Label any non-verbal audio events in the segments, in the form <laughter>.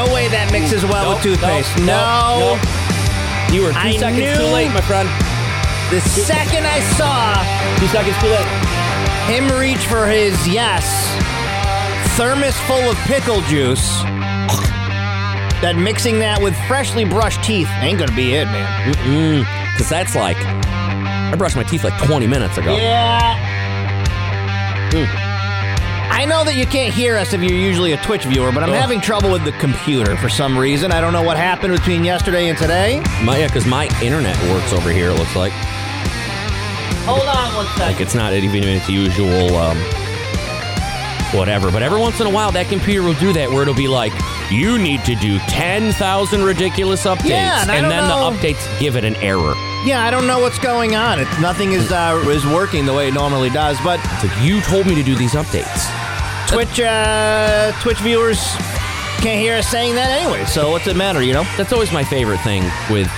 No way that mixes well with toothpaste. nope, no. nope, You were two I seconds too late, my friend. The second I saw Two seconds too late. him reach for his yes thermos full of pickle juice, that mixing that with freshly brushed teeth ain't gonna be it, man. Mm, Cause that's like, I brushed my teeth like 20 minutes ago. Yeah. I know that you can't hear us if you're usually a Twitch viewer, but I'm Ugh. having trouble with the computer for some reason. I don't know what happened between yesterday and today. My, yeah, cause my internet works over here. It looks like Hold on one like it's not even its usual um, whatever. But every once in a while, that computer will do that where it'll be like, you need to do 10,000 ridiculous updates, Yeah, and I don't then know- the updates give it an error. Yeah, I don't know what's going on. It's nothing is uh, is working the way it normally does. But It's like you told me to do these updates. Twitch uh, Twitch viewers can't hear us saying that anyway. So what's it matter? You know? That's always my favorite thing with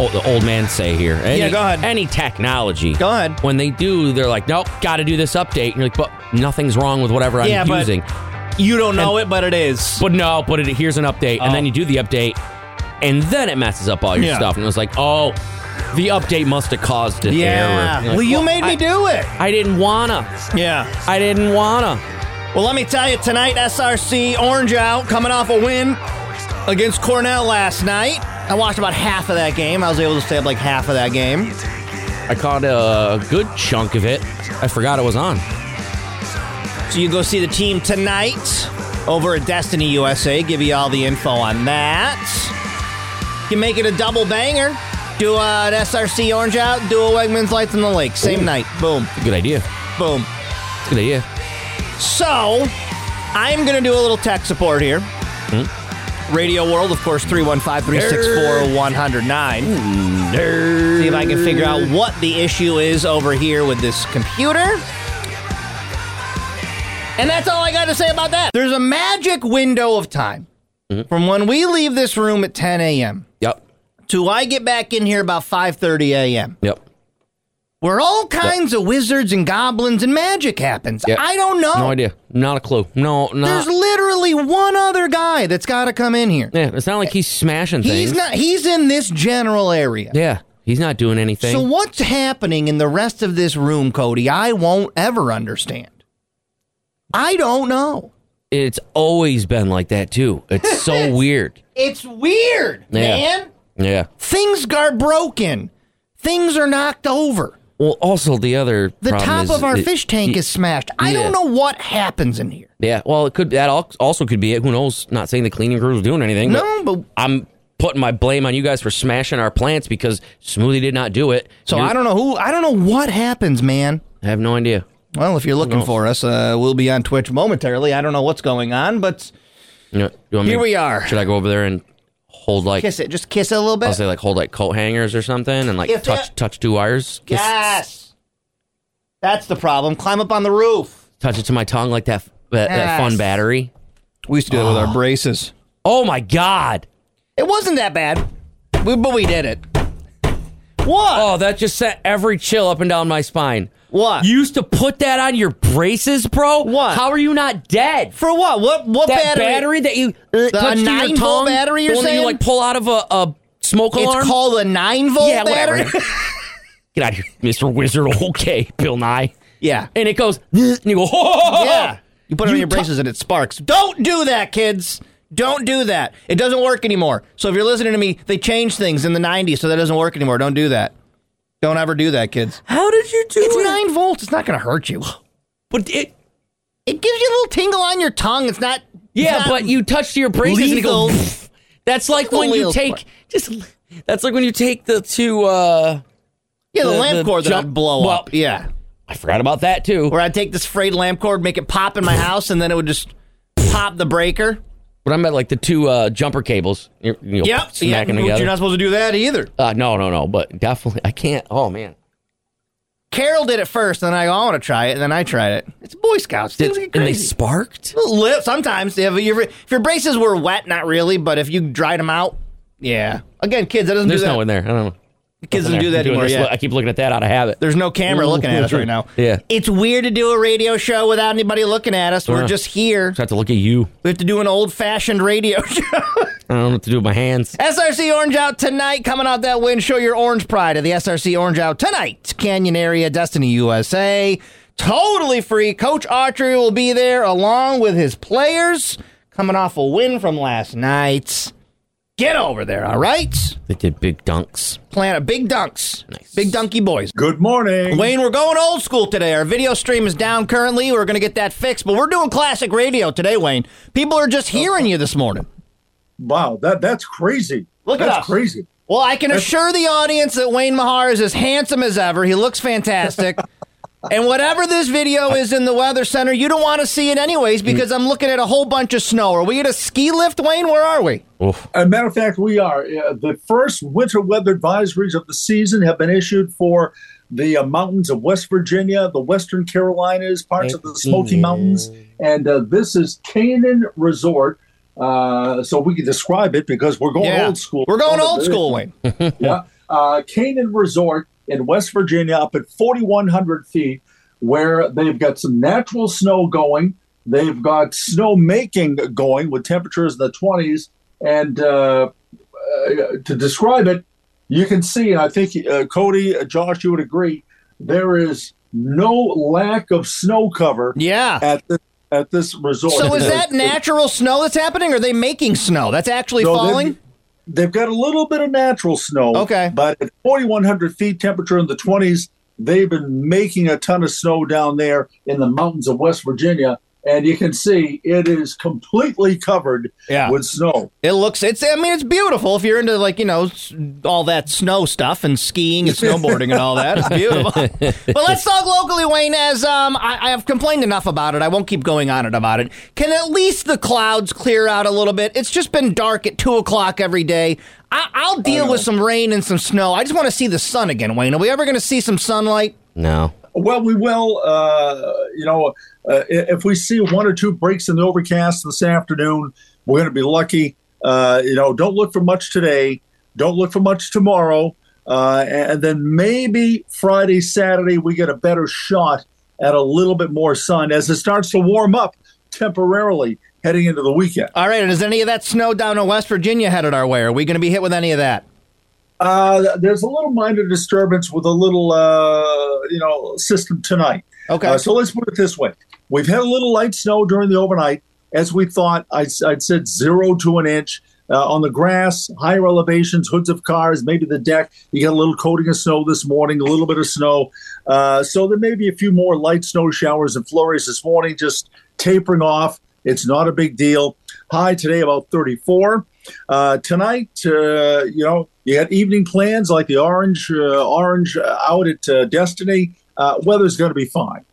old, the old man say here. Any, Yeah, go ahead. Any technology. Go ahead. When they do, they're like, nope, got to do this update. And you're like, but nothing's wrong with whatever I'm Yeah, but- using. You don't know it, but it is. But no, but it, here's an update, and Oh. then you do the update, and then it messes up all your Yeah. stuff. And it was like, oh, the update must have caused an Yeah. error. You're like, well, you made me I- do it. I didn't wanna. Yeah. I didn't wanna. Well, let me tell you, tonight SRC Orange out coming off a win against Cornell last night. I watched about half of that game. I was able to stay up like half of that game. I caught a good chunk of it. I forgot it was on. So you go see the team tonight over at Destiny USA. Give you all the info on that. You make it a double banger. Do uh, an SRC Orange out. Do a Wegmans Lights in the Lake. Same Ooh. night. Boom. Good idea. Boom. Good idea. So, I'm going to do a little tech support here. Hmm? Radio World, of course, 315 364 109. See if I can figure out what the issue is over here with this computer. And that's all I got to say about that. There's a magic window of time mm-hmm. from when we leave this room at 10 a.m. Yep. to I get back in here about 5:30 a.m. Yep. Where all kinds of wizards and goblins and magic happens. Yep. I don't know. No idea. Not a clue. No, no There's literally one other guy that's got to come in here. Yeah, it's not like he's smashing things. He's not. He's in this general area. Yeah, he's not doing anything. So what's happening in the rest of this room, Cody? I won't ever understand. I don't know. it's always been like that too. It's so <laughs> weird. It's weird, Yeah. man. Yeah. Things are broken. Things are knocked over. Well, also the other The top is of our it- fish tank is smashed. I yeah. don't know what happens in here. Yeah. Well, it could. That also could be it. Who knows? Not saying the cleaning crew is doing anything. No, but I'm putting my blame on you guys for smashing our plants because Smoothie did not do it. so You're- I don't know who. I don't know what happens, man. I have no idea. Well, if you're looking for us, uh, we'll be on Twitch momentarily. I don't know what's going on, but You know, want me- Here we are. Should I go over there and hold like kiss it. Just kiss it a little bit. I'll say like hold like coat hangers or something and like Kiss touch it. touch two wires. Kiss, Yes. That's the problem. Climb up on the roof. Touch it to my tongue like that that, that fun battery. We used to do that with our ah. braces. Oh my god. It wasn't that bad, we, but we did it. What? Oh, that just sent every chill up and down my spine. What? You used to put that on your braces, bro? What? How are you not dead? For what? What? What that battery? battery, that you uh, your 9 volt battery the you're that you saying? like pull out of a, a smoke alarm. It's called a nine volt yeah, battery. <laughs> Get out of here, Mister Wizard. <laughs> Okay, Bill Nye. yeah. And it goes, <laughs> and you go, oh, Yeah. You put it on your braces and it sparks. Don't do that, kids. Don't do that. It doesn't work anymore. So if you're listening to me, they changed things in the 90s, so that doesn't work anymore. Don't do that. Don't ever do that, kids. How did you do It's it? nine volts. It's not going to hurt you. But it, It gives you a little tingle on your tongue. It's not. it's yeah, not but you touch your braces and it goes. <laughs> That's like when you take just That's like when you take the two. uh Yeah, the, The- lamp the cord that jump- would blow well- up. Yeah. I forgot about that too. Where I'd take this frayed lamp cord, make it pop in my house, and then it would just pop the breaker. But I meant like the two uh, jumper cables. You know, Yep. Yeah, smacking but together. you're not supposed to do that either. uh, no, no, no. But definitely, I can't. Oh man, Carol did it first, and I go, I want to try it, and then I tried it. It's Boy Scouts. Did, and they sparked. Sometimes, if your, if your braces were wet, not really, but if you dried them out, yeah. Again, kids, that doesn't There's do that. no in there. I don't know. Kids doesn't do that anymore. this Yeah. I keep looking at that out of habit. There's no camera looking at us right now. <laughs> Yeah. It's weird to do a radio show without anybody looking at us. We're Yeah. just here. Just have to look at you. We have to do an old fashioned radio <laughs> show. I don't know what to do with my hands. SRC Orange Out tonight. Coming out that win. Show your orange pride at the SRC Orange Out tonight. Canyon area, Destiny, USA. Totally free. Coach Autry will be there along with his players. Coming off a win from last night. Get over there, all right? They did big dunks. Plant a big dunks. Nice. Big dunky boys. Good morning. Wayne, we're going old school today. Our video stream is down currently. We're going to get that fixed, but we're doing classic radio today, Wayne. People are just hearing you this morning. Wow, that that's crazy. Look at that's us. crazy. Well, I can assure the audience that Wayne Mahar is as handsome as ever. He looks fantastic. <laughs> and whatever this video is in the weather center, you don't want to see it anyways because I'm looking at a whole bunch of snow. Are we at a ski lift, Wayne? Where are we? Oof. As a matter of fact, we are. Uh, the first winter weather advisories of the season have been issued for the uh, mountains of West Virginia, the Western Carolinas, parts of the Smoky Mountains, and uh, this is Canaan Resort. Uh, so we can describe it because we're going old school. We're going old school, Wayne. <laughs> yeah. Uh, Canaan Resort in West Virginia up at 4,100 feet, where they've got some natural snow going. They've got snow making going with temperatures in the 20s. And uh, uh, to describe it, you can see, and I think uh, Cody, uh, Josh, you would agree, there is no lack of snow cover Yeah. at this, at this resort. So is <laughs> that natural snow that's happening, or are they making snow that's actually No, falling? They've- got a little bit of natural snow. Okay. But at 4,100 feet, temperature in the 20s, they've been making a ton of snow down there in the mountains of West Virginia. And you can see it is completely covered Yeah. with snow. It looks it's I mean it's beautiful if you're into like, you know, all that snow stuff and skiing and <laughs> snowboarding and all that. It's beautiful. <laughs> but let's talk locally, Wayne, as um I, I have complained enough about it. I won't keep going on it about it. Can at least the clouds clear out a little bit? It's just been dark at two o'clock every day. I, I'll deal with some rain and some snow. I just want to see the sun again, Wayne. Are we ever gonna see some sunlight? No. Well, we will, uh, you know, uh, if we see one or two breaks in the overcast this afternoon, we're going to be lucky. Uh, you know, don't look for much today. Don't look for much tomorrow. Uh, and then maybe Friday, Saturday, we get a better shot at a little bit more sun as it starts to warm up temporarily heading into the weekend. All right, and is any of that snow down in West Virginia headed our way? Are we gonna be hit with any of that? Uh, there's a little minor disturbance with a little, uh, you know, system tonight. Okay. Uh, so let's put it this way: we've had a little light snow during the overnight, as we thought. I, I'd said zero to an inch uh, on the grass, higher elevations, hoods of cars, maybe the deck. You got a little coating of snow this morning, a little bit of snow. Uh, so there may be a few more light snow showers and flurries this morning, just tapering off. It's not a big deal. High today about 34. Uh, tonight, uh, you know, you got evening plans like the orange, uh, orange uh, out at uh, Destiny. Weather's going to be fine.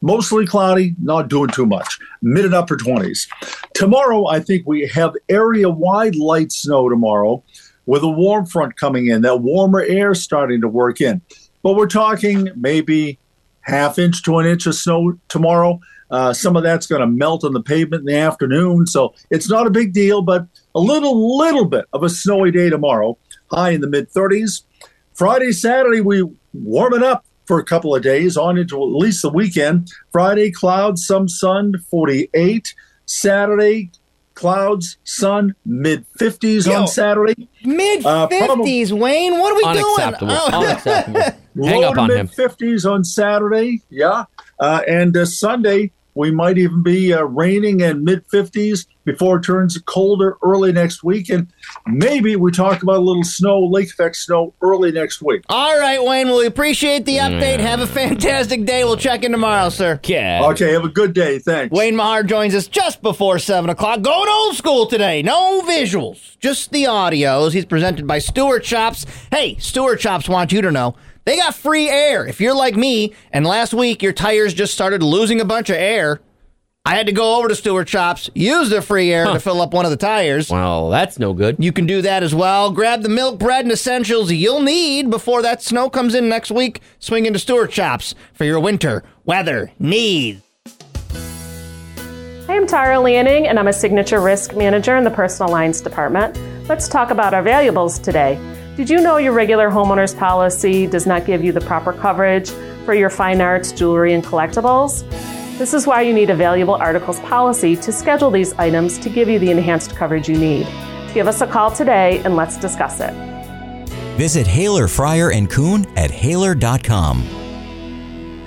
Mostly cloudy, not doing too much. Mid and upper 20s. Tomorrow, I think we have area wide light snow tomorrow with a warm front coming in. That warmer air starting to work in. But we're talking maybe half inch to an inch of snow tomorrow. Uh, some of that's going to melt on the pavement in the afternoon, so it's not a big deal. But a little, little bit of a snowy day tomorrow. High in the mid 30s. Friday, Saturday, we warm it up for a couple of days on into at least the weekend. Friday, clouds, some sun, 48. Saturday, clouds, sun, mid 50s Yo. on Saturday. Mid Uh, probably- fifties, Wayne. What are we Unacceptable. doing? Oh. Unacceptable. <laughs> Hang Low up to on mid him. 50s on Saturday, yeah. Uh, and uh, Sunday, We might even be uh, raining in mid 50s before it turns colder early next week. And maybe we talk about a little snow, lake effect snow early next week. All right, Wayne. Well, we appreciate the update. Have a fantastic day. We'll check in tomorrow, sir. Yeah. Okay, have a good day. Thanks. Wayne Mahar joins us just before 7 o'clock. Going old school today. No visuals, just the audios. He's presented by Stewart Shops. Hey, Stewart Shops want you to know they got free air. If you're like me and last week your tires just started losing a bunch of air, I had to go over to Stewart Shops, use their free air to fill up one of the tires. Well, that's no good. You can do that as well. Grab the milk, bread, and essentials you'll need before that snow comes in next week. Swing into Stewart Shops for your winter weather needs. Hi, I'm Tara Lanning, and I'm a signature risk manager in the personal lines department. Let's talk about our valuables today. Did you know your regular homeowner's policy does not give you the proper coverage for your fine arts, jewelry, and collectibles? This is why you need a valuable articles policy to schedule these items to give you the enhanced coverage you need. Give us a call today and let's discuss it. Visit Haylor, Freyer, and Coon at Haylor.com.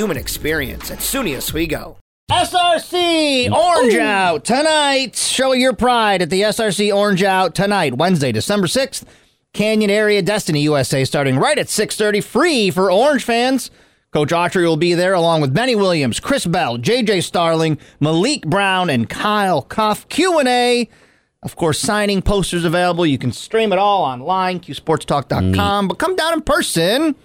human experience at SUNY Oswego. SRC Orange Out tonight. Show your pride at the SRC Orange Out tonight, Wednesday, December 6th. Canyon Area Destiny USA starting right at 6:30 free for Orange fans. Coach Autry will be there along with Benny Williams, Chris Bell, JJ Starling, Malik Brown, and Kyle Cuffe. Q&A. Of course, signing posters available. You can stream it all online, qsportstalk.com. Mm. But come down in person.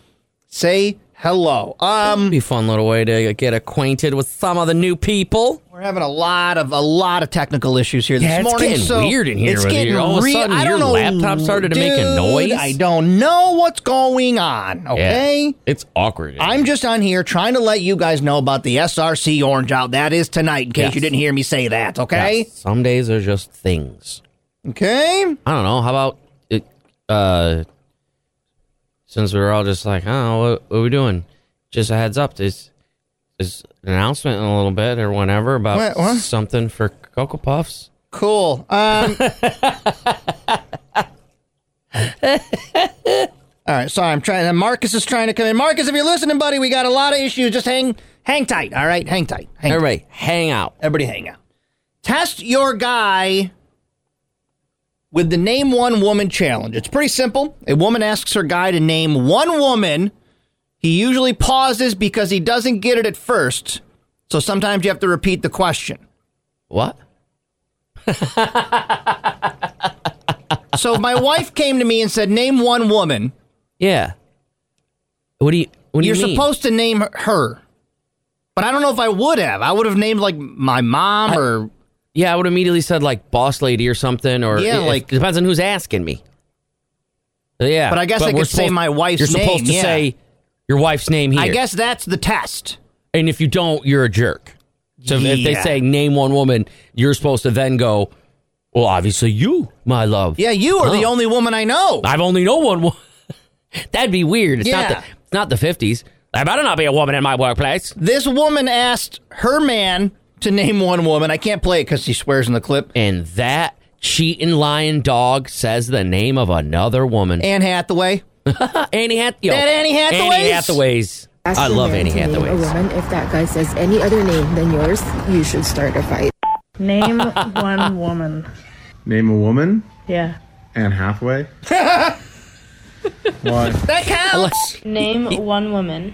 Say hello. Um, Be a fun little way to get acquainted with some of the new people. We're having a lot of a lot of technical issues here this Yeah, it's morning. getting so weird in here It's getting you. All of a sudden, I your know, laptop started to make a noise. I don't know what's going on. Okay. Yeah. It's awkward. I'm just on here trying to let you guys know about the SRC Orange Out. That is tonight, in case Yes. you didn't hear me say that. Okay. Yeah, some days are just things. Okay. I don't know. How about it? Uh, since we were all just like, oh, what, what are we doing? Just a heads up. this there's an announcement in a little bit or whenever about What- what? something for Cocoa Puffs. Cool. Um. <laughs> all right. Sorry, I'm trying. Marcus is trying to come in. Marcus, if you're listening, buddy, we got a lot of issues. Just hang, hang tight. All right, hang tight. Hang tight. Everybody, hang out. Everybody hang out. Test your guy with the Name One Woman challenge. It's pretty simple. A woman asks her guy to name one woman. He usually pauses because he doesn't get it at first. So sometimes you have to repeat the question. What? <laughs> So if my wife came to me and said, Name one woman, Yeah. What do you? What do you're you mean? supposed to name her. But I don't know if I would have. I would have named like my mom I- or Yeah, I would immediately said like boss lady or something, or Yeah, like- it depends on who's asking me. Yeah, But I guess I we're could say my wife's name. You're supposed to yeah. say your wife's name here. I guess that's the test. and if you don't, you're a jerk. So if they say name one woman, you're supposed to then go. Well, obviously you, my love. Yeah, you are the only woman I know. I've only known one. wo- <laughs> That'd be weird. It's not Yeah. the it's not the fifties. I better not be a woman in my workplace. This woman asked her man to name one woman. I can't play it because she swears in the clip. And that cheating lion dog says the name of another woman. Anne Hathaway. <laughs> Annie Hathaway. yo, That Annie Hathaways? Annie Hathaways. Ask I your love man Annie to name A woman, if that guy says any other name than yours, you should start a fight. Name <laughs> one woman. Name a woman? Yeah. Anne Hathaway? <laughs> Why? That counts. Name one woman.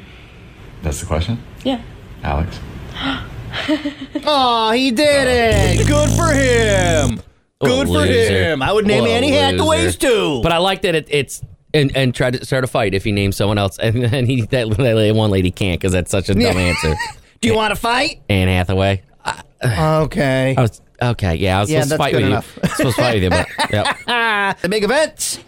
That's the question? Yeah. Alex. <gasps> <laughs> Oh, he did it. Good for him. Good for loser. him. I would name What a Annie Hathaways loser. too. But I like that it, it's and and try to start a fight if he names someone else, and then he that, that one lady can't because that's such a dumb Yeah. answer. <laughs> Do you want to fight? Anne Hathaway. Okay. I was okay. Yeah, I was Yeah, supposed to that's fight good with enough. you. supposed to fight with you, but <laughs> yep. the big events.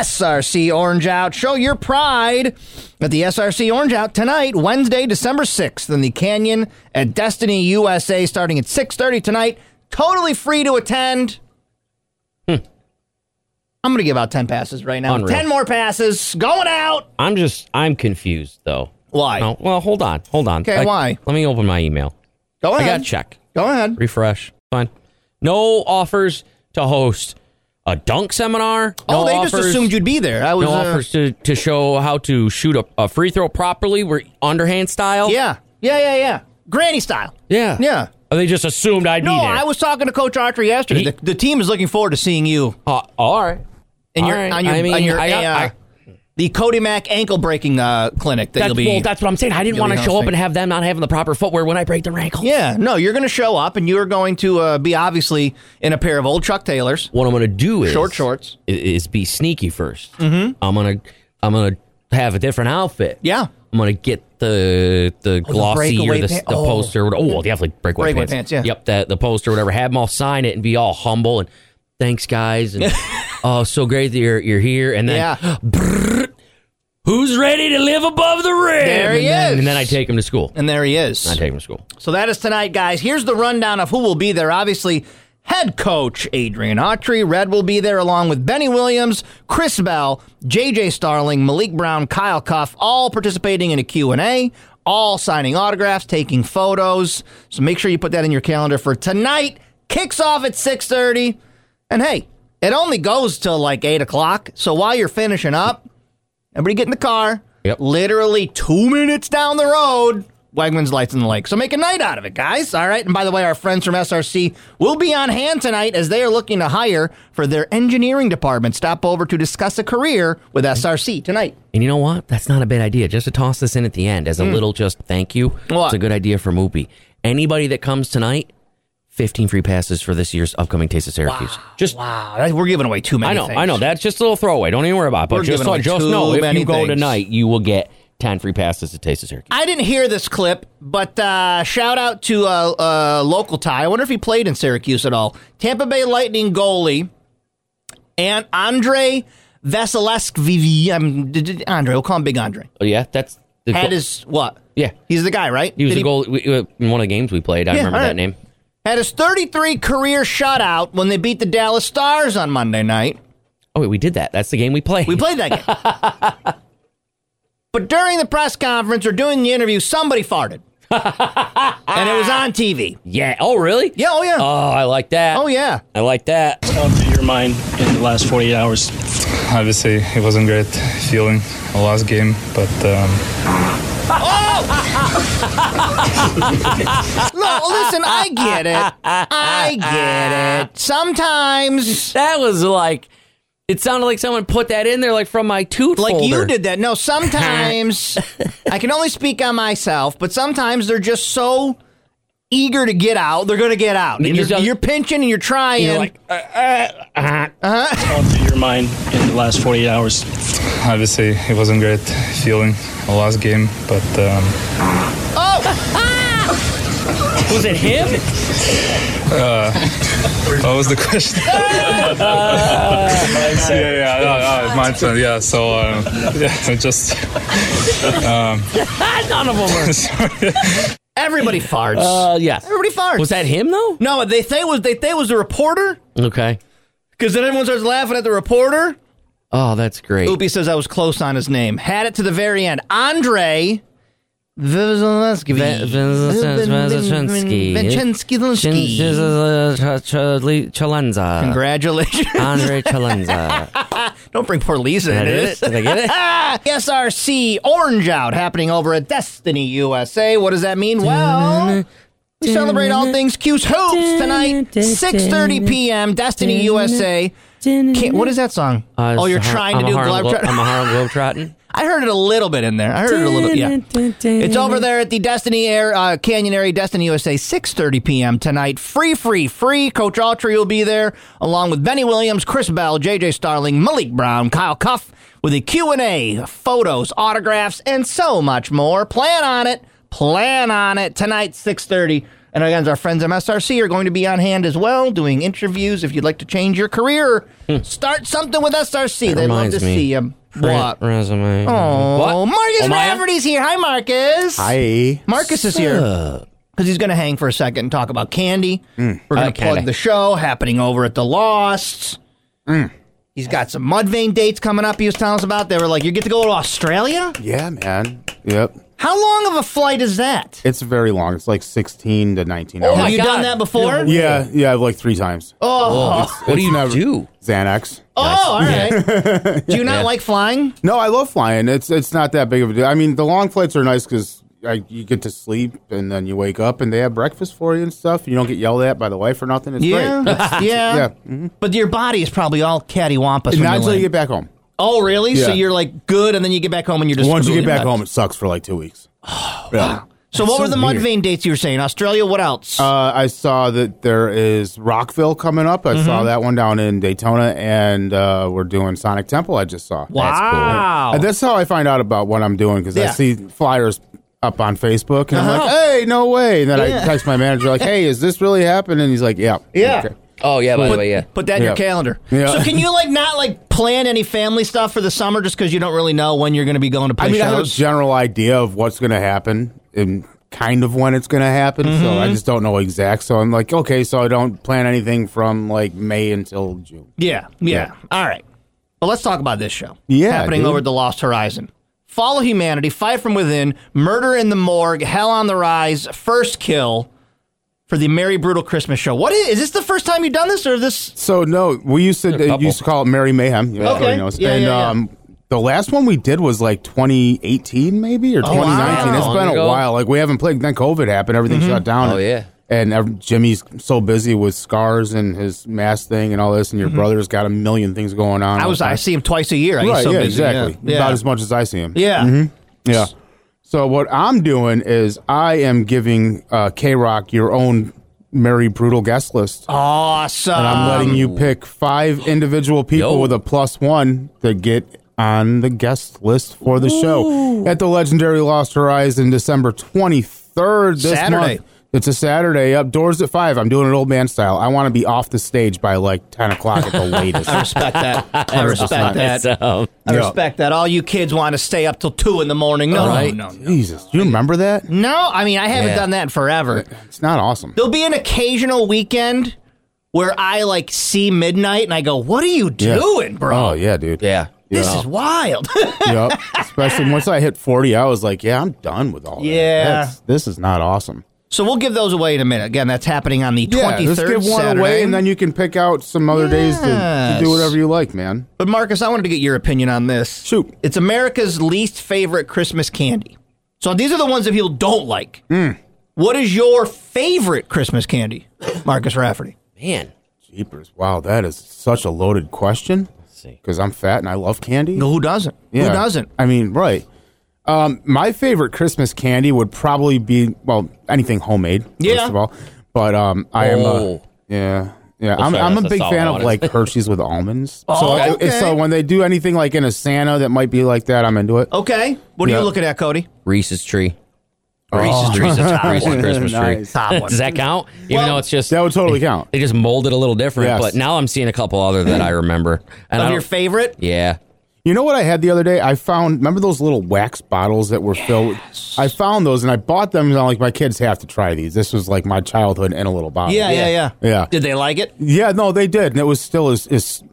SRC Orange Out. Show your pride at the SRC Orange Out tonight, Wednesday, December 6th in the Canyon at Destiny USA starting at 6:30 tonight. Totally free to attend. Hmm. I'm going to give out 10 passes right now. Unreal. 10 more passes going out. I'm just I'm confused though. Why? No, well, hold on, hold on. Okay, I- why? Let me open my email. Go ahead. I got check. Go ahead. Refresh. Fine. No offers to host a dunk seminar. Oh, they offers, just assumed you'd be there. I was no uh, offers to, to show how to shoot a, a free throw properly, where underhand style. Yeah. Yeah, yeah, yeah. Granny style. yeah, Yeah. Oh, they just assumed I'd No, be there. I was talking to Coach Autry yesterday. He- the, the team is looking forward to seeing you Uh, all right. And All your, right. on your, I mean, on your I got- I- the Cody Mack ankle breaking uh, clinic that That's, you'll be. well, that's what I'm saying. I didn't want to show up and have them not having the proper footwear when I break their ankle. yeah, no, you're going to show up and you're going to uh, be obviously in a pair of old Chuck Taylors. What I'm going to do is Short shorts. i- Is, be sneaky 1st Mm-hmm. I'm gonna I'm gonna have a different outfit. Yeah. I'm gonna get the the glossy or the, pan- the oh. poster. Or, oh, well, definitely breakaway, Breakaway pants. pants, yeah. Yep, that the poster, or whatever. Have them all sign it and be all humble and thanks, guys, and <laughs> oh, so great that you're you're here. And then Yeah. <gasps> brrrt, who's ready to live above the rim? There he and then, is. And then I take him to school. And there he is. I take him to school. So that is tonight, guys. Here's the rundown of who will be there. Obviously, head coach Adrian Autry. Red will be there along with Benny Williams, Chris Bell, JJ Starling, Malik Brown, Kyle Cuffe, all participating in a Q&A, all signing autographs, taking photos. So make sure you put that in your calendar for tonight. Kicks off at 6.30. And hey, it only goes till like 8 o'clock. So while you're finishing up, everybody get in the car. Yep. Literally two minutes down the road, Wegmans Lights in the Lake. So make a night out of it, guys. All right. And by the way, our friends from SRC will be on hand tonight as they are looking to hire for their engineering department. Stop over to discuss a career with SRC tonight. And you know what? That's not a bad idea. Just to toss this in at the end as a hmm. little just thank you. What? It's a good idea for Moopy. Anybody that comes tonight, 15 free passes for this year's upcoming Taste of Syracuse. Just Wow, that- we're giving away too many I know, things. I know. That's just a little throwaway. Don't even worry about it. But We're just, just know if you go things. tonight, you will get 10 free passes to Taste of Syracuse. I didn't hear this clip, but uh, shout out to a uh, uh, local tie. I wonder if he played in Syracuse at all. Tampa Bay Lightning goalie and Andre Vasilevskiy. Um, d- d- Andre, we'll call him Big Andre. Oh, yeah? That's the Had goal- his what? Yeah. He's the guy, right? He was Did a goal we, in one of the games we played. I Yeah, remember all that name. Had his 33 career shutout when they beat the Dallas Stars on Monday night. Oh, wait, we did that. That's the game we played. We played that game. <laughs> but during the press conference or doing the interview, somebody farted. <laughs> and it was on TV. Yeah. Oh, really? Yeah, oh yeah. Oh, I like that. oh yeah. I like that. going through your mind in the last 48 hours? Obviously, it wasn't great feeling the last game, but um, <laughs> No, listen, I get it. I get it. Sometimes That was like, it sounded like someone put that in there, like from my tooth like folder. you did that. No, sometimes <laughs> I can only speak on myself, but sometimes they're just so eager to get out, they're going to get out. And You you're, just- you're pinching and you're trying. You're like, uh, uh, uh. Going through your mind in the last 48 hours? obviously, it wasn't great feeling the last game, but um, Oh <laughs> Was it him? what was the question? <laughs> yeah, yeah, no, no, my turn. Yeah, so uh, <laughs> yeah, just um, None of them were. sorry. Everybody <laughs> farts. Uh, yes. Everybody farts. Was that him though? No, they say it was they say it was the reporter Okay. because then everyone starts laughing at the reporter. Oh, that's great. Oopie says I was close on his name. Had it to the very end. Andre Chalenza. Congratulations. Andre Chalenza. Don't bring poor Lisa Did I into get this. it? Did I get it? <laughs> SRC Orange Out happening over at Destiny USA. What does that mean? Well, we celebrate all things 'Cuse Hoops tonight, 6.30 p.m., Destiny USA. Can't, what is that song? Uh, oh, you're trying to do Globetrotting. I'm a Harlem Globetrotting. <laughs> I heard it a little bit in there. I heard it a little bit. Yeah, it's over there at the Destiny Air uh, Canyon area, Destiny USA, 6:30 p.m. tonight. Free, free, free. Coach Autry will be there along with Benny Williams, Chris Bell, JJ Starling, Malik Brown, Kyle Cuffe with a Q and A, photos, autographs, and so much more. Plan on it. Plan on it tonight, 6:30 And again, our friends at MSRC are going to be on hand as well, doing interviews. If you'd like to change your career, start something with SRC. That They'd love to me. see you. Print What? resume. Oh, What? Marcus oh, Rafferty's here. Hi, Marcus. Hi. Marcus is here because he's going to hang for a second and talk about candy. Mm. We're going to plug candy. the show happening over at the Lost. Mm. He's got some Mudvayne dates coming up. He was telling us about. They were like, "You get to go to Australia." Yeah, man. Yep. How long of a flight is that? It's very long. It's like 16 to 19 Oh hours. Have you done that before? Yeah, yeah, like three times. Oh, It's- What do it's you never- do? Xanax. oh, all right. Do you not like flying? No, I love flying. It's it's not that big of a deal. I mean, the long flights are nice because you get to sleep and then you wake up and they have breakfast for you and stuff. You don't get yelled at by the wife or nothing. It's Yeah, great. <laughs> yeah. yeah. But your body is probably all cattywampus. from Not the until you land. get back home. Oh, really? So you're like good, and then you get back home and you're just Once you get back nuts. home, it sucks for like two weeks. <sighs> yeah. So what so were the weird. Mudvayne dates you were saying? Australia. What else? Uh, I saw that there is Rockville coming up. I saw Mhm. that one down in Daytona, and uh, we're doing Sonic Temple. I just saw. Wow. And that's how I find out about what I'm doing because I see flyers up on Facebook, and I'm Uh-huh. like, "Hey, no way!" And then Yeah. I text my manager like, <laughs> "Hey, is this really happening?" And he's like, "Yeah, Yeah. Okay. Oh yeah, by put, the way, yeah. Put that in your calendar. Yeah. So can you like not like plan any family stuff for the summer just because you don't really know when you're going to be going to play I mean, I have a general idea of what's going to happen and kind of when it's going to happen. So Mm-hmm. I just don't know exact. So I'm like, okay, so I don't plan anything from like May until June. yeah, yeah, Yeah. All right. Well, let's talk about this show. Yeah, happening dude. over at the Lost Horizon. Fall of humanity, fight from within, murder in the morgue, hell on the rise, first kill for the Merry Brutal Christmas show. What is, is this the first time you've done this, or this? So no, we used to uh, used to call it Merry Mayhem. You know, Okay. everybody knows. Yeah, and yeah, yeah. um, the last one we did was like 2018, maybe or Oh, wow. 2019. It's Long been a ago. while. Like we haven't played. Then COVID happened. Everything Mm-hmm. shut down. Oh, yeah. And ev- Jimmy's so busy with scars and his mask thing and all this, and your brother's got a million things going on. Mm-hmm. I was I see him twice a year. I right, get so yeah, busy. exactly. Yeah. About as much as I see him. Yeah. Mhm. Yeah. So what I'm doing is I am giving uh, K Rock your own Merry Brutal guest list. Awesome. And I'm letting you pick five individual people Yo. with a plus one to get on the guest list for the show at the legendary Lost Horizon, December 23rd. This Saturday. month. It's a Saturday. Up doors at five. I'm doing it old man style. I want to be off the stage by like 10 o'clock at the <laughs> latest. I respect that. <laughs> I respect that. So, um, I Yeah. respect that. All you kids want to stay up till two in the morning. No, oh, Right? no, no, Jesus, do you remember that? no. I mean, I haven't Yeah. done that in forever. It's not awesome. There'll be an occasional weekend where I like see midnight and I go, "What are you Yeah. doing, bro? Oh yeah, dude. yeah. This Yeah. is wild." <laughs> yep. Especially once I hit 40, I was like, yeah, I'm done with all that. Yeah. This is not awesome. So we'll give those away in a minute. Again, that's happening on the twenty Yeah, third. let's give one away, and then you can pick out some other days to, to do whatever you like, man. But Marcus, I wanted to get your opinion on this. Shoot. It's America's least favorite Christmas candy. So these are the ones that people don't like. Hmm. What is your favorite Christmas candy, Marcus Rafferty? Man. Jeepers. Wow, that is such a loaded question. see. Because I'm fat and I love candy. No, who doesn't? Yeah. Who doesn't? I mean, right. Um, my favorite Christmas candy would probably be, well, anything homemade, Yeah. first of all. But um, I am a, Oh. yeah. Yeah, I'm, sorry, I'm a that's big all fan of wanted. like <laughs> Hershey's with almonds. Oh, so, I- okay. so when they do anything like in a Santa that might be like that, I'm into it. Okay. What are Yeah. you looking at, Cody? Reese's tree. Reese's Tree's the top Reese's one. <laughs> Christmas tree. Nice. Top one. Does that count? Even Well, though it's just That would totally count. they just mold it a little different. Yes. But now I'm seeing a couple other that I remember. And I Of don't- your favorite? yeah. You know what I had the other day? I found remember those little wax bottles that were filled. With, I found those and I bought them. And I'm like, my kids have to try these. This was like my childhood in a little bottle. Yeah, yeah, yeah. Yeah. Did they like it? Yeah, no, they did, and it was still as, as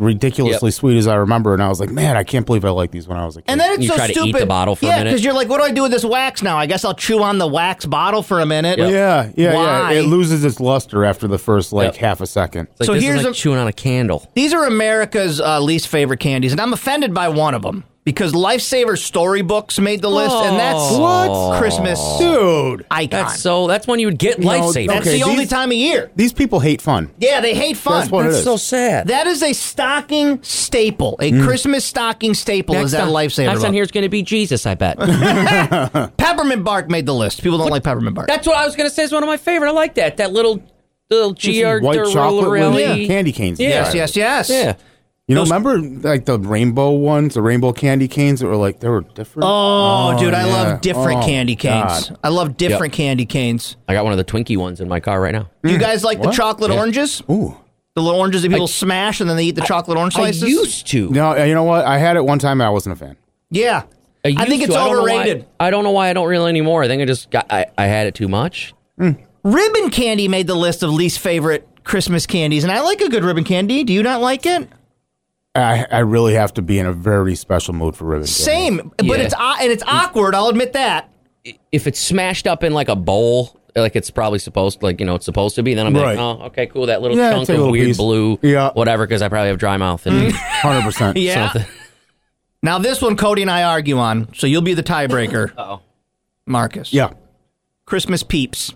ridiculously Yep. sweet as I remember. And I was like, man, I can't believe I like these when I was a kid. And then it's You so try to eat stupid. the bottle for a yeah, minute? because you're like, what do I do with this wax now? I guess I'll chew on the wax bottle for a minute. yeah, yeah, Why? yeah. It loses its luster after the first like Yep. half a second. It's like, So this here's is like a- chewing on a candle. These are America's uh, least favorite candies, and I'm offended by one of them because Lifesaver Storybooks made the list, and that's What? Christmas Dude, icon. That's so. That's when you would get No, lifesaver. That's okay, the only these- time of year. these people hate fun. Yeah, they hate fun. That's what it That's is. so sad. That is a stocking staple, a mm. Christmas stocking staple. is that time- Lifesaver? Next book. here's going to be Jesus. I bet. <laughs> <laughs> Peppermint bark made the list. People don't like peppermint bark. That's what I was going to say. Is one of my favorite. I like that. That little, little GR white chocolate with Yeah. candy canes. Yes, yes, yes. Yeah. You know, remember like the rainbow ones, the rainbow candy canes that were like they were different. Oh, oh dude, I yeah. love different Oh, candy canes. God. I love different candy canes. I got one of the Twinkie ones in my car right now. Do you mm. guys like the What? chocolate Yeah. oranges? Ooh. The little oranges that people smash and then they eat the chocolate orange I slices? used to. No, uh, you know what? I had it one time. and I wasn't a fan. yeah. I, used think it's to. I don't know why- overrated. I don't know why I don't really anymore. I think I just got I, I had it too much. Mm. Ribbon candy made the list of least favorite Christmas candies, and I like a good ribbon candy. Do you not like it? I, I really have to be in a very special mood for ribbon. candy. Same, but Yeah. it's o- and it's awkward. I'll admit that. If it's smashed up in like a bowl, like it's probably supposed, like you know, it's supposed to be, then I'm Right. like, oh, okay, cool. That little Yeah, chunk take a of little weird piece. blue, Yeah. whatever, because I probably have dry mouth and mm. <laughs> Hundred percent. Yeah. something. <laughs> Now this one, Cody and I argue on, so you'll be the tiebreaker, <laughs> Oh, Marcus. Yeah. Christmas peeps.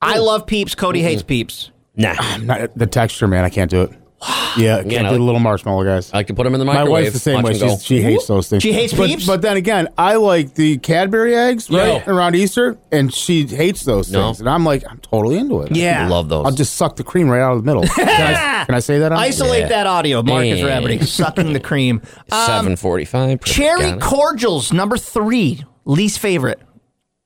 I love peeps. Cody hates mm-hmm. peeps. nah. <sighs> Not, the texture, man, I can't do it. Yeah, I can't I do like- the little marshmallow guys. I like to put them in the microwave. My wife's the same way. She's, she hates those things. She hates but, Peeps? But then again, I like the Cadbury eggs right Yeah. around Easter, and she hates those No. things. And I'm like, I'm totally into it. Yeah. I love those. I'll just suck the cream right out of the middle. Can I, <laughs> can I say that? On? Isolate Yeah. that audio, Marcus Yeah. Rabbity sucking the cream. Um, <laughs> Seven forty-five. cherry cordials, number three, least favorite.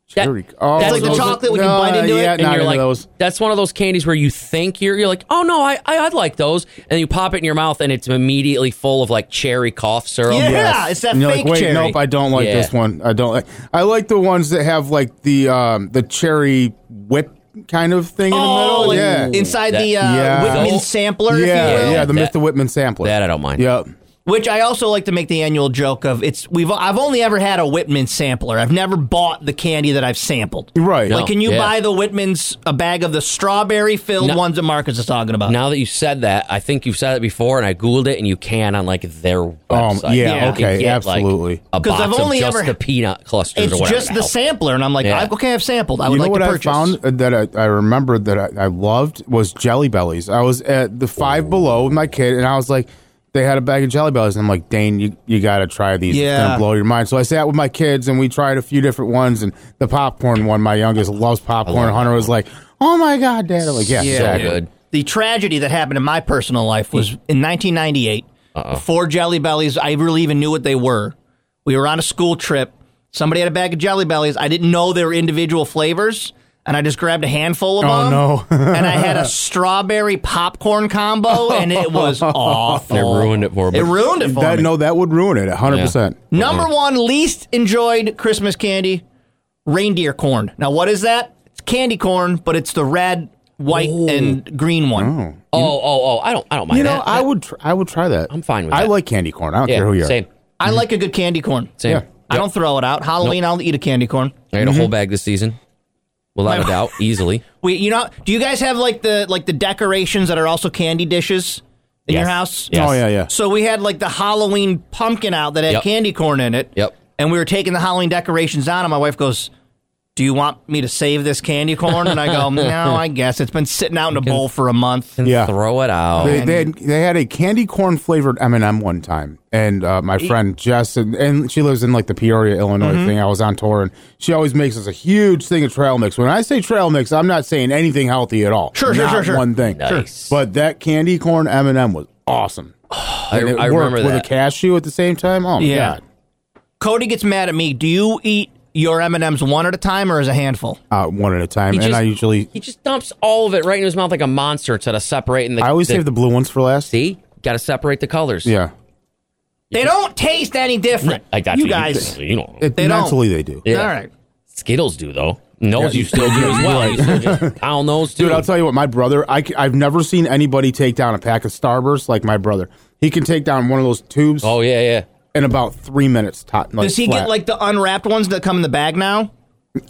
Cherry. Oh, That's like the chocolate when you bite into it and you're like, those. that's one of those candies where you think you're, you're like, oh no, I, I I'd like those, and you pop it in your mouth, and it's immediately full of like cherry cough syrup. Yeah, it's that And you're fake like, wait, cherry. nope, I don't like Yeah. this one. I don't like. I like the ones that have like the um, the cherry whip kind of thing in the Oh, middle. yeah, inside the uh, Yeah. Whitman sampler, if yeah, you will. yeah, the That- Mr. Whitman sampler. That I don't mind. Yep. Which I also like to make the annual joke of. It's we've I've only ever had a Whitman sampler. I've never bought the candy that I've sampled. Right. Like, can you yeah. buy the Whitman's a bag of the strawberry filled No. ones that Marcus is talking about? Now that you said that, I think you've said it before, and I googled it, and you can on like their website. Um, yeah, You can okay, get, like, absolutely. a 'Cause box I've of only just ever- the peanut clusters it's or whatever. just the sampler, and I'm like, Yeah. I, okay, I've sampled. I would you know like what to I purchase. found that I, I remembered that I, I loved was Jelly Bellies. I was at the Five Below with my kid, and I was like, they had a bag of Jelly Bellies, and I'm like, Dane, you you got to try these. It's Yeah. gonna blow your mind. So I sat with my kids, and we tried a few different ones, and the popcorn one. My youngest loves popcorn. Hunter was like, Oh my god, Dad! I'm like, yeah, Yeah. exactly. good. The tragedy that happened in my personal life was in 1998. Before Jelly Bellies, I really even knew what they were. We were on a school trip. Somebody had a bag of Jelly Bellies. I didn't know they were individual flavors, and I just grabbed a handful of Oh, them. no. and I had a <laughs> strawberry popcorn combo, and it was <laughs> awful. It ruined it for me. It ruined it for That me. no, that would ruin it. 100. percent Number one least enjoyed Christmas candy, reindeer corn. Now, what is that? It's candy corn, but it's the red, white, and green one. Oh, oh, oh, oh! I don't, I don't mind that. You know, that. I would, tr- I would try that. I'm fine with that. I that. like candy corn. I don't yeah, care who you are. same, I mm-hmm. like a good candy corn. same. Yeah. I don't throw it out. Halloween, I'll eat a candy corn. I ate a whole mm-hmm. bag this season, without a <laughs> doubt, easily. We, you know, do you guys have like the like the decorations that are also candy dishes in your house? Yes. Oh yeah, yeah. So we had like the Halloween pumpkin out that had Yep. candy corn in it. Yep. And we were taking the Halloween decorations down, and my wife goes, "Do you want me to save this candy corn?" And I go, <laughs> "No, I guess it's been sitting out in a bowl for a month." And Yeah. throw it out. They, they, had, they had a candy corn flavored M and m one time, and uh, my friend Jess, and, and she lives in like the Peoria, Illinois Mm-hmm. thing. I was on tour, and she always makes us a huge thing of trail mix. When I say trail mix, I'm not saying anything healthy at all. Sure, sure, Not sure, sure. One thing, Nice. But that candy corn M and m was awesome. <sighs> I, And it I worked remember with that. a cashew at the same time. Oh my Yeah. god! Cody gets mad at me. Do you eat your M and M's one at a time or as a handful? Uh, one at a time, He and just- I usually He just dumps all of it right in his mouth like a monster instead of separating the. I always save the blue ones for last. See, got to separate the colors. Yeah, They don't taste any different. like that's you what guys. You, you know, it, They don't. mentally they do. Yeah. All right. Skittles do though. And those Yeah. you still do as well. <laughs> You still just pound those too. Dude, I'll tell you what, my brother, I, have never seen anybody take down a pack of Starburst like my brother. He can take down one of those tubes Oh yeah, yeah. In about three minutes. Top, like, Does he flat. get like the unwrapped ones that come in the bag now?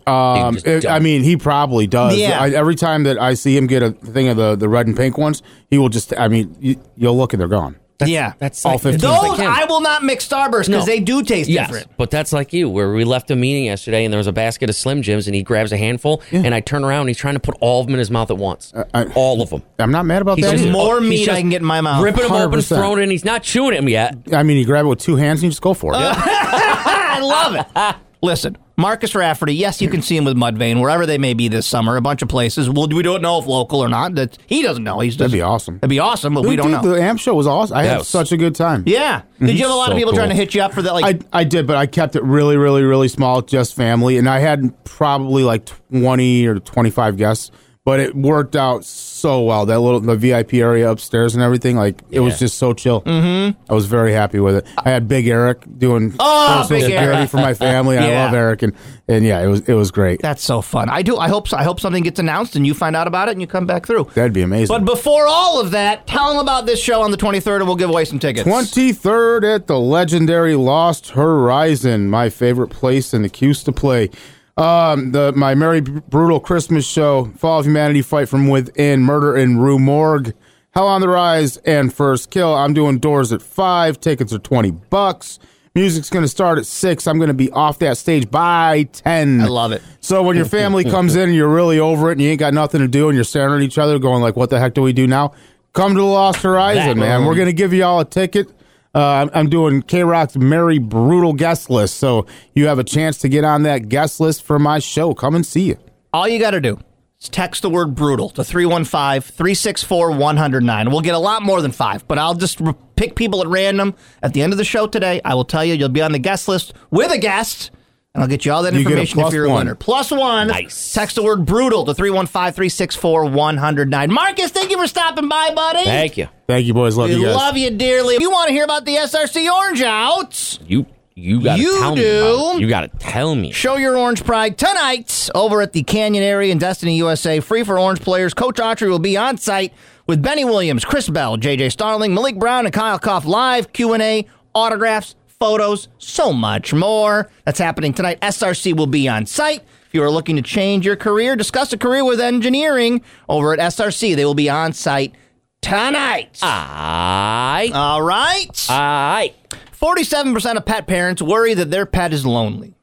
Um, it- I mean, he probably does. Yeah. I, every time that I see him get a thing of the, the red and pink ones, he will just. I mean, you, you'll look and they're gone. Yeah. That's All like 15. those Those I will not mix Starburst because No. they do taste Yes, different. but that's like you, where we left a meeting yesterday and there was a basket of Slim Jims and he grabs a handful and I turn around and he's trying to put all of them in his mouth at once. Uh, I- all of them. I'm not mad about He's that. just either. more he's meat just I can get in my mouth. Ripping them open, 100%. throwing it in. He's not chewing them yet. I mean, you grab it with two hands and you just go for it. <laughs> I love it. Listen, Marcus Rafferty, yes, you can see him with Mudvayne wherever they may be this summer. A bunch of places. Well, we don't know if local or not. That he doesn't know. He's That'd just, be awesome. That'd be awesome, but Dude, we don't dude, know. The AMP show was awesome. I That had was- such a good time. Yeah. Did you have a lot of So people trying to hit you up for that? Like, I, I did, but I kept it really, really, really small, just family. And I had probably like 20 or 25 guests, but it worked out so well. That little, the VIP area upstairs and everything, like, it was just so chill. Mm-hmm. I was very happy with it. I had Big Eric doing Oh, personal Big security Eric. for my family. and <laughs> Yeah. I love Eric. And, and yeah, it was, it was great. that's so fun. I do. I hope. I hope something gets announced and you find out about it and you come back through. That'd be amazing. But before all of that, tell them about this show on the 23rd and we'll give away some tickets. 23rd at the legendary Lost Horizon, my favorite place in the 'Cuse to play. Um, the my Merry Brutal Christmas show, Fall of Humanity, Fight from Within, Murder in Rue Morgue, Hell on the Rise, and First Kill. I'm doing doors at five. Tickets are twenty bucks. Music's going to start at six. I'm going to be off that stage by ten. I love it. So when your family <laughs> comes in and you're really over it and you ain't got nothing to do and you're staring at each other going like, "What the heck do we do now?" Come to the Lost Horizon, That- man. We're going to give you all a ticket. Uh, I'm, doing K Rock's Merry Brutal guest list, so you have a chance to get on that guest list for my show. Come and see you. All you got to do is text the word brutal to 315 364 109. We'll get a lot more than five, but I'll just pick people at random at the end of the show today. I will tell you, you'll be on the guest list with a guest, and I'll get you all that You information if you're a winner. Plus one. Nice. Text the word brutal to 315 364 109. Marcus, thank you for stopping by, buddy. Thank you. Thank you, boys. Love We you guys. love you dearly. If you want to hear about the SRC Orange Outs, You you gotta You tell me. do. about it. You gotta tell me. Show your orange pride tonight over at the Canyon area in Destiny, USA. Free for orange players. Coach Autry will be on site with Benny Williams, Chris Bell, JJ Starling, Maliq Brown, and Kyle Cuffe live Q&A, autographs, photos, so much more. That's happening tonight. SRC will be on site. If you are looking to change your career, discuss a career with engineering over at SRC. They will be on site tonight. I All right. I 47% of pet parents worry that their pet is lonely.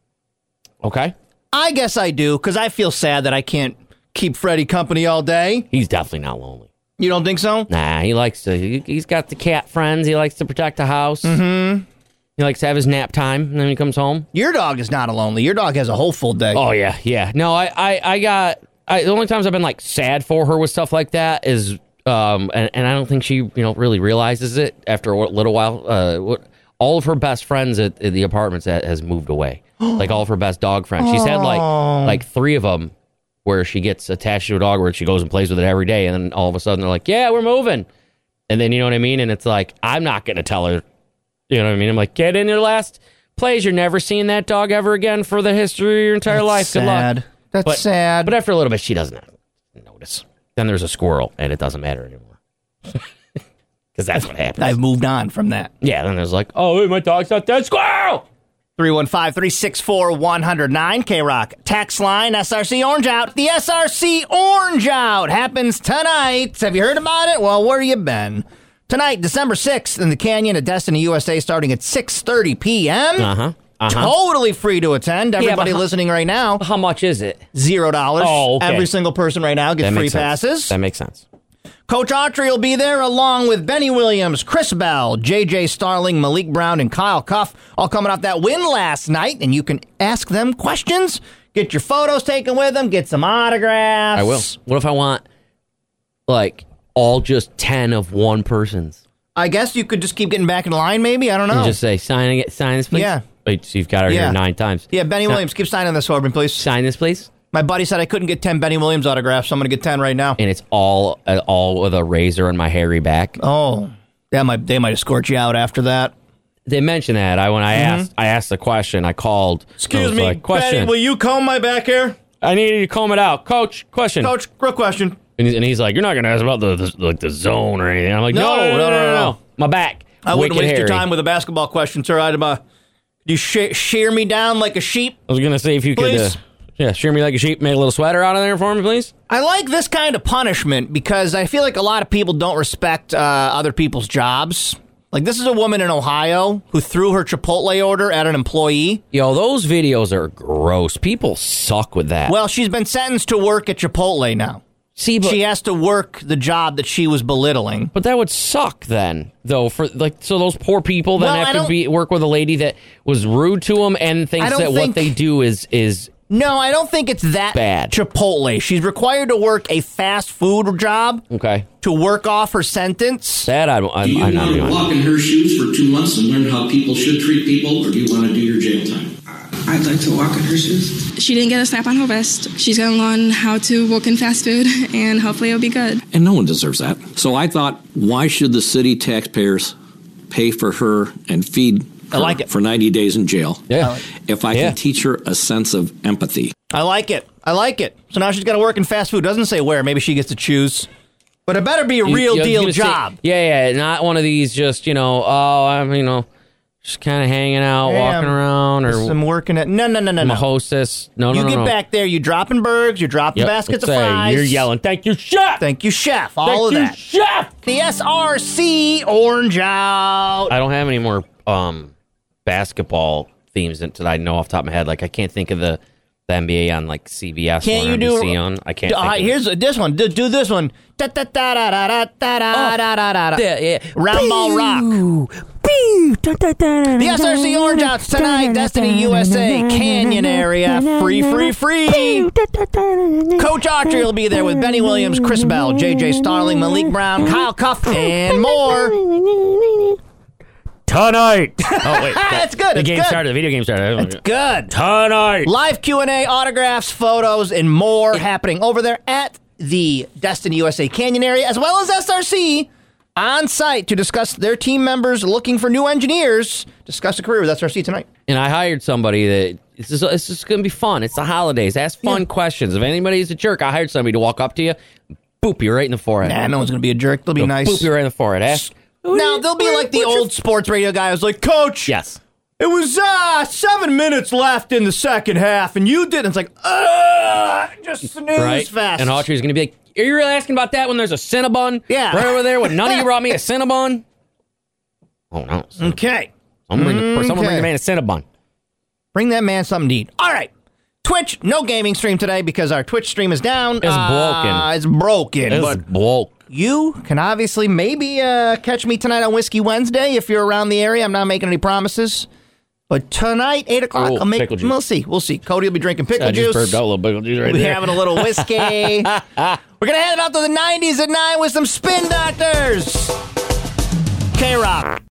okay. I guess I do because I feel sad that I can't keep Freddie company all day. He's definitely not lonely. You don't think so? Nah, he likes to. He, he's got the cat friends. He likes to protect the house. Mm-hmm. He likes to have his nap time, and then he comes home. Your dog is not a lonely. Your dog has a whole full day. Oh yeah, yeah. No, I, I, I got. I, the only times I've been like sad for her with stuff like that is, um, and, and I don't think she, you know, really realizes it after a little while. Uh, what, all of her best friends at, at the apartments that has moved away. <gasps> like all of her best dog friends. She's had like like three of them where she gets attached to a dog where she goes and plays with it every day, and then all of a sudden they're like, "Yeah, we're moving," and then you know what I mean, and it's like I'm not gonna tell her. You know what I mean? I'm like, get in your last plays. You're never seeing that dog ever again for the history of your entire life. Good sad. luck. That's But- sad. But after a little bit, she doesn't notice. Then there's a squirrel, and it doesn't matter anymore. <laughs> Because that's what happens. I've moved on from that. yeah, then there's like, oh, wait, my dog's not dead. Squirrel! 315 364 109 K Rock. Tax line SRC Orange Out. The SRC Orange Out happens tonight. Have you heard about it? Well, where you been? Tonight, December 6th, in the Canyon at Destiny, USA, starting at 6.30 p.m. Uh huh. Uh huh. Totally free to attend. Everybody how- listening right now, How much is it? zero dollars. Oh, okay. Every single person right now gets That free makes sense. passes. That makes sense. Coach Autry will be there along with Benny Williams, Chris Bell, JJ Starling, Maliq Brown, and Kyle Cuffe, all coming off that win last night. And you can ask them questions, get your photos taken with them, get some autographs. I will. What if I want, like, all just 10 of one person's? I guess you could just keep getting back in line, maybe. I don't know. And just say, sign, it, sign this, please? Yeah. Wait, so you've got her Yeah. here nine times. yeah, Benny Sign- Williams, keep signing this for me, please. Sign this, please. My buddy said I couldn't get 10 Benny Williams autographs, so I'm going to get 10 right now. And it's all uh, all with a razor on my hairy back. Oh, that might, they might escort you out after that. They mentioned that. I when I asked I asked the question, I called. I Excuse was me, like, question. Benny, will you comb my back hair? I need you to comb it out, Coach. Question. Coach, real question. And, he's, and he's like, "You're not going to ask about the, the like the zone or anything." I'm like, "No, no, no, no, no, no. my back." I wouldn't Wicked waste your time with a basketball question, sir. I'd uh, you sh- shear me down like a sheep. I was going to say if you could, uh, yeah, shear me like a sheep, make a little sweater out of there for me, please. I like this kind of punishment because I feel like a lot of people don't respect uh, other people's jobs. Like this is a woman in Ohio who threw her Chipotle order at an employee. Yo, those videos are gross. People suck with that. Well, she's been sentenced to work at Chipotle now. See, but she has to work the job that she was belittling. But that would suck then, though. For like, so those poor people then Well, have to be work with a lady that was rude to them and thinks don't that what they do is is No, I don't think it's that Bad. Chipotle. She's required to work a fast food job okay. to work off her sentence. That I don't. I'm, Do you I'm not want to walk in her shoes for two months and learn how people should treat people, or do you want to do your jail time? I'd like to walk in her shoes. She didn't get a slap on her vest. She's going to learn how to work in fast food, <laughs> and hopefully it'll be good. And no one deserves that. So I thought, why should the city taxpayers pay for her and feed I like it. for 90 days in jail Yeah. if I Yeah. can teach her a sense of empathy? I like it. I like it. So now she's got to work in fast food. Doesn't say where. Maybe she gets to choose. But it better be a You- real you- deal gonna say- job. yeah, yeah, not one of these just you know. Oh, I'm you know, just kind of hanging out, Yeah, walking around, or I'm working at no, no, no, no, I'm no. hostess. No, no, you no, get no. back there, you dropping burgers, you're dropping Yep, baskets of let's say fries. You're yelling, "Thank you, chef! Thank you, chef. All Thank of you, that. chef!" The SRC orange out. I don't have any more um basketball themes that I know off the top of my head. Like I can't think of the, the NBA on like CBS Can't or you do? NBC on. I can't. All think right, of here's this one. Do, do this one. Da, da, da, da, da, da, da, da, da, da, da. Yeah, yeah. Round ball rock. The SRC Orange Outs tonight. Destiny USA, Canyon area. Free, free, free. Coach Autry will be there with Benny Williams, Chris Bell, JJ Starling, Maliq Brown, Kyle Cuffe, and more. tonight. oh wait, That's good. The it's game good. started. The video game started. It's good. Tonight. Live Q&A, autographs, photos, and more happening over there at the Destiny USA Canyon area, as well as SRC on site to discuss their team members looking for new engineers. Discuss a career with SRC tonight. And I hired somebody that it's just, it's just going to be fun. It's the holidays. Ask fun questions. If anybody's a jerk, I hired somebody to walk up to you, boop you right in the forehead. Nah, no one's going to be a jerk. They'll be They'll nice. Boop you right in the forehead. Ask. Now, they'll be like the old sports radio guy who's like, Coach, Yes. it was uh, seven minutes left in the second half, and you didn't. It's like, uh, just snooze Right. fast. And Autry's going to be like, "Are you really asking about that when there's a Cinnabon? Yeah. Right over there. When none of you brought me a <laughs> Cinnabon. Oh no. okay. Someone bring, the, someone bring Okay. the man a Cinnabon. Bring that man something to eat. All right. Twitch, no gaming stream today because our Twitch stream is down. It's Uh, broken. It's broken. It's but broke. you can obviously maybe uh, catch me tonight on Whiskey Wednesday if you're around the area. I'm not making any promises. But tonight, 8 o'clock, Oh, I'll make. We'll see. We'll see. Cody will be drinking pickle I juice. out a little pickle juice right We'll there. having a little whiskey. <laughs> We're going to head out to the 90s at 9 with some spin doctors. K Rock.